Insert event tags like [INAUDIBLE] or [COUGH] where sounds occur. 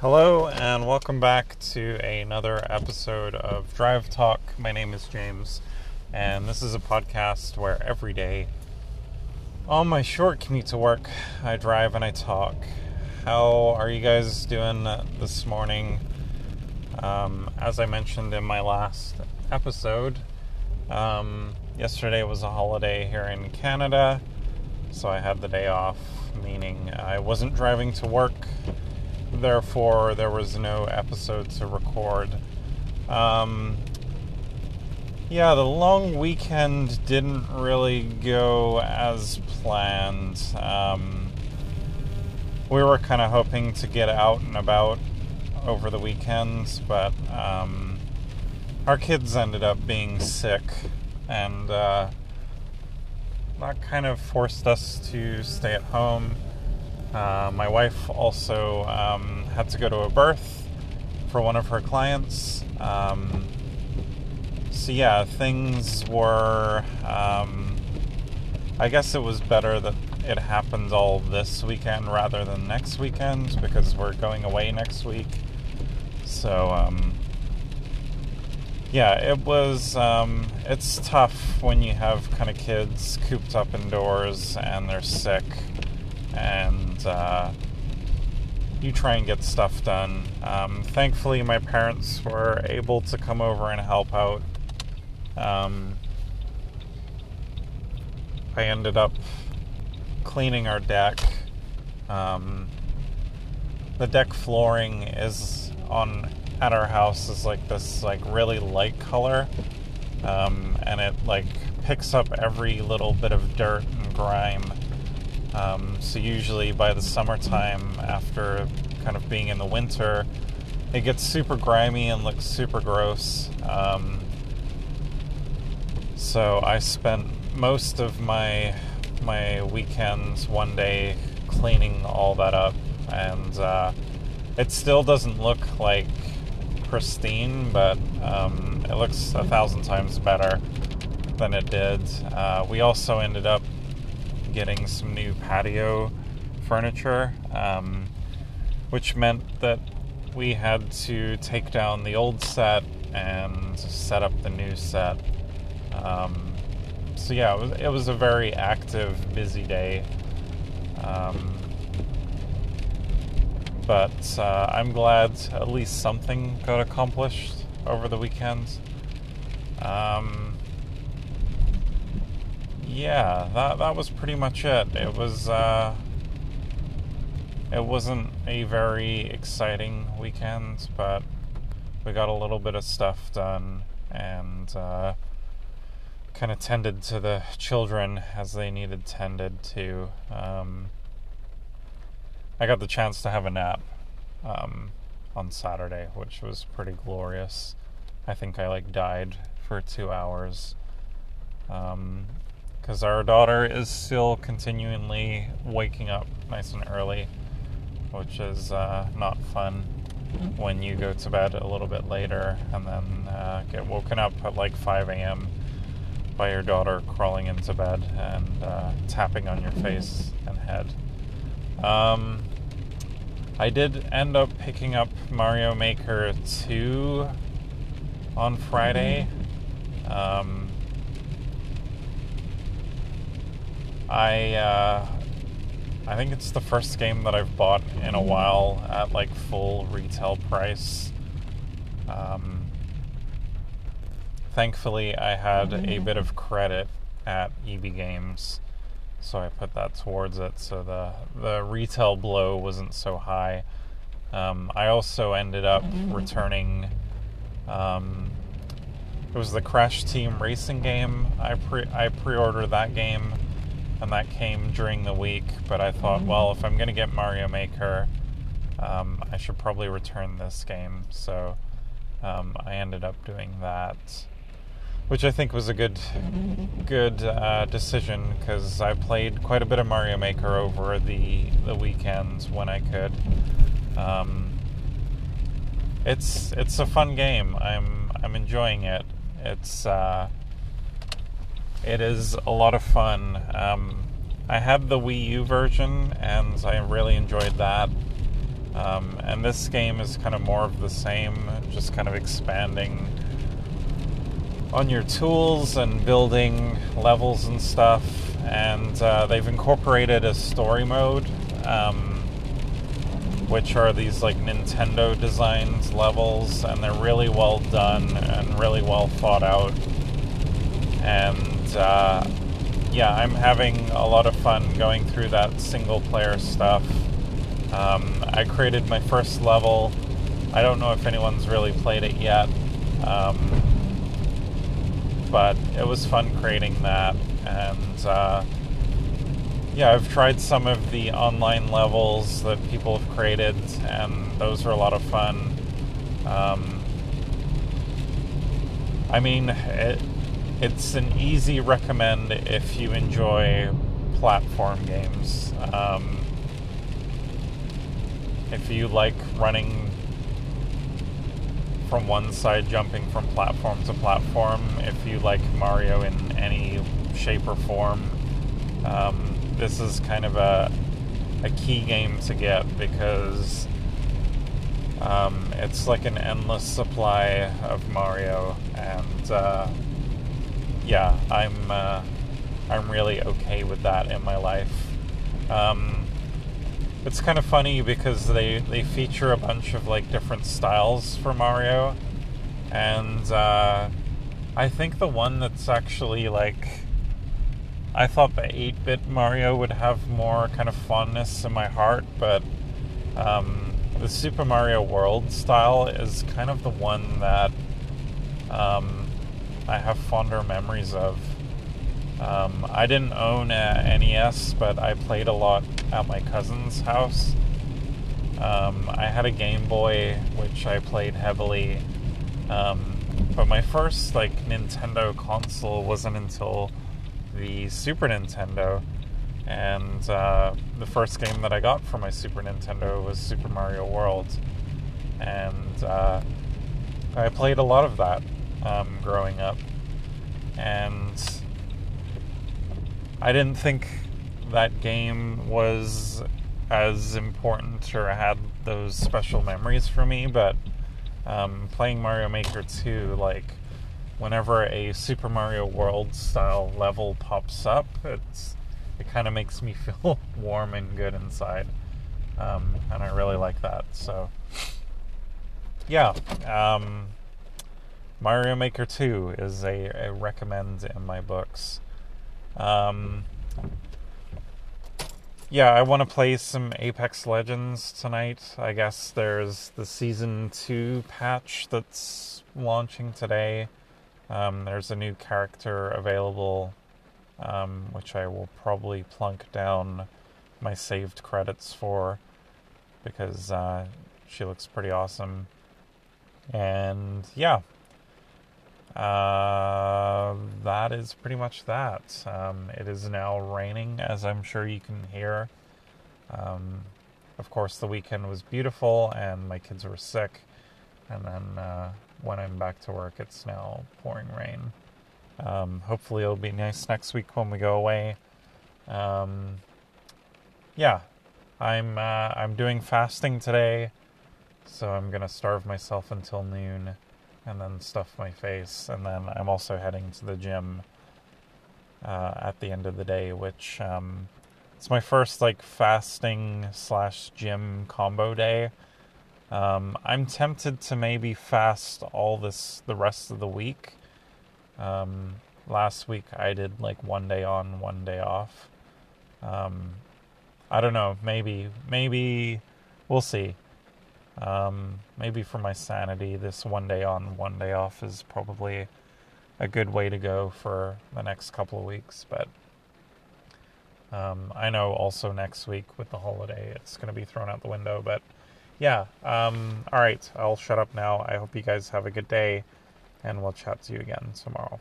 Hello, and welcome back to another episode of Drive Talk. My name is James, and this is a podcast where every day, on my short commute to work, I drive and I talk. How are you guys doing this morning? Um, as I mentioned in my last episode, um, yesterday was a holiday here in Canada, so I had the day off, meaning I wasn't driving to work therefore there was no episode to record. Um, yeah, the long weekend didn't really go as planned. Um, we were kind of hoping to get out and about over the weekends, but um, our kids ended up being sick, and uh, that kind of forced us to stay at home. Uh, my wife also um, had to go to a birth for one of her clients. Um, so, yeah, things were. Um, I guess it was better that it happened all this weekend rather than next weekend because we're going away next week. So, um, yeah, it was. Um, it's tough when you have kind of kids cooped up indoors and they're sick and uh, you try and get stuff done. Um, thankfully, my parents were able to come over and help out. Um, I ended up cleaning our deck. Um, the deck flooring is on at our house is like this like really light color, um, and it like picks up every little bit of dirt and grime um, so usually by the summertime, after kind of being in the winter, it gets super grimy and looks super gross. Um, so I spent most of my my weekends one day cleaning all that up, and uh, it still doesn't look like pristine, but um, it looks a thousand times better than it did. Uh, we also ended up getting some new patio furniture, um, which meant that we had to take down the old set and set up the new set. Um, so yeah, it was, it was, a very active, busy day. Um, but uh, I'm glad at least something got accomplished over the weekend. Um, yeah, that that was pretty much it. It was uh, it wasn't a very exciting weekend, but we got a little bit of stuff done and uh, kind of tended to the children as they needed tended to. Um, I got the chance to have a nap um, on Saturday, which was pretty glorious. I think I like died for two hours. Um, because our daughter is still continually waking up nice and early, which is uh, not fun when you go to bed a little bit later and then uh, get woken up at like 5 a.m. by your daughter crawling into bed and uh, tapping on your face and head. Um, I did end up picking up Mario Maker 2 on Friday. Mm-hmm. Um, I uh, I think it's the first game that I've bought in a while at like full retail price. Um, thankfully, I had a bit of credit at EB Games, so I put that towards it. So the the retail blow wasn't so high. Um, I also ended up returning. Um, it was the Crash Team Racing game. I pre I pre-ordered that game and that came during the week. But I thought, mm-hmm. well, if I'm going to get Mario Maker, um, I should probably return this game. So um, I ended up doing that, which I think was a good, good uh, decision because I played quite a bit of Mario Maker over the the weekends when I could. Um, it's it's a fun game. I'm I'm enjoying it. It's uh, it is a lot of fun. Um, I had the Wii U version and I really enjoyed that. Um, and this game is kind of more of the same, just kind of expanding on your tools and building levels and stuff. And uh, they've incorporated a story mode, um, which are these like Nintendo designed levels, and they're really well done and really well thought out. And uh, yeah, I'm having a lot of fun going through that single player stuff. Um, I created my first level. I don't know if anyone's really played it yet. Um, but it was fun creating that. And uh, yeah, I've tried some of the online levels that people have created, and those are a lot of fun. Um, I mean, it, it's an easy recommend if you enjoy platform games. Um, if you like running from one side, jumping from platform to platform, if you like Mario in any shape or form, um, this is kind of a, a key game to get because um, it's like an endless supply of Mario, and uh, yeah, I'm uh, I'm really okay with that in my life. Um, it's kind of funny because they they feature a bunch of like different styles for Mario, and uh, I think the one that's actually like I thought the 8-bit Mario would have more kind of fondness in my heart, but um, the Super Mario World style is kind of the one that um, I have fonder memories of. Um, I didn't own a NES, but I played a lot at my cousin's house. Um, I had a Game Boy, which I played heavily. Um, but my first like Nintendo console wasn't until the Super Nintendo, and uh, the first game that I got for my Super Nintendo was Super Mario World, and uh, I played a lot of that um, growing up, and I didn't think that game was as important or had those special memories for me, but um, playing Mario Maker 2, like, whenever a Super Mario World style level pops up, it's it kind of makes me [LAUGHS] feel warm and good inside, um, and I really like that. So, yeah, um, Mario Maker 2 is a, a recommend in my books. Um, yeah, I want to play some Apex Legends tonight. I guess there's the season 2 patch that's launching today. Um, there's a new character available, um, which I will probably plunk down my saved credits for because uh, she looks pretty awesome. And yeah, uh, that is pretty much that. Um, it is now raining, as I'm sure you can hear. Um, of course, the weekend was beautiful, and my kids were sick. And then uh, when I'm back to work, it's now pouring rain. Um, hopefully, it'll be nice next week when we go away. Um, yeah, I'm uh, I'm doing fasting today, so I'm gonna starve myself until noon and then stuff my face. And then I'm also heading to the gym uh, at the end of the day, which um, it's my first like fasting slash gym combo day. Um, I'm tempted to maybe fast all this the rest of the week. Um, last week I did like one day on, one day off. Um, I don't know. Maybe, maybe we'll see. Um, maybe for my sanity, this one day on, one day off is probably a good way to go for the next couple of weeks. But um, I know also next week with the holiday, it's going to be thrown out the window. But yeah, um, all right, I'll shut up now. I hope you guys have a good day, and we'll chat to you again tomorrow.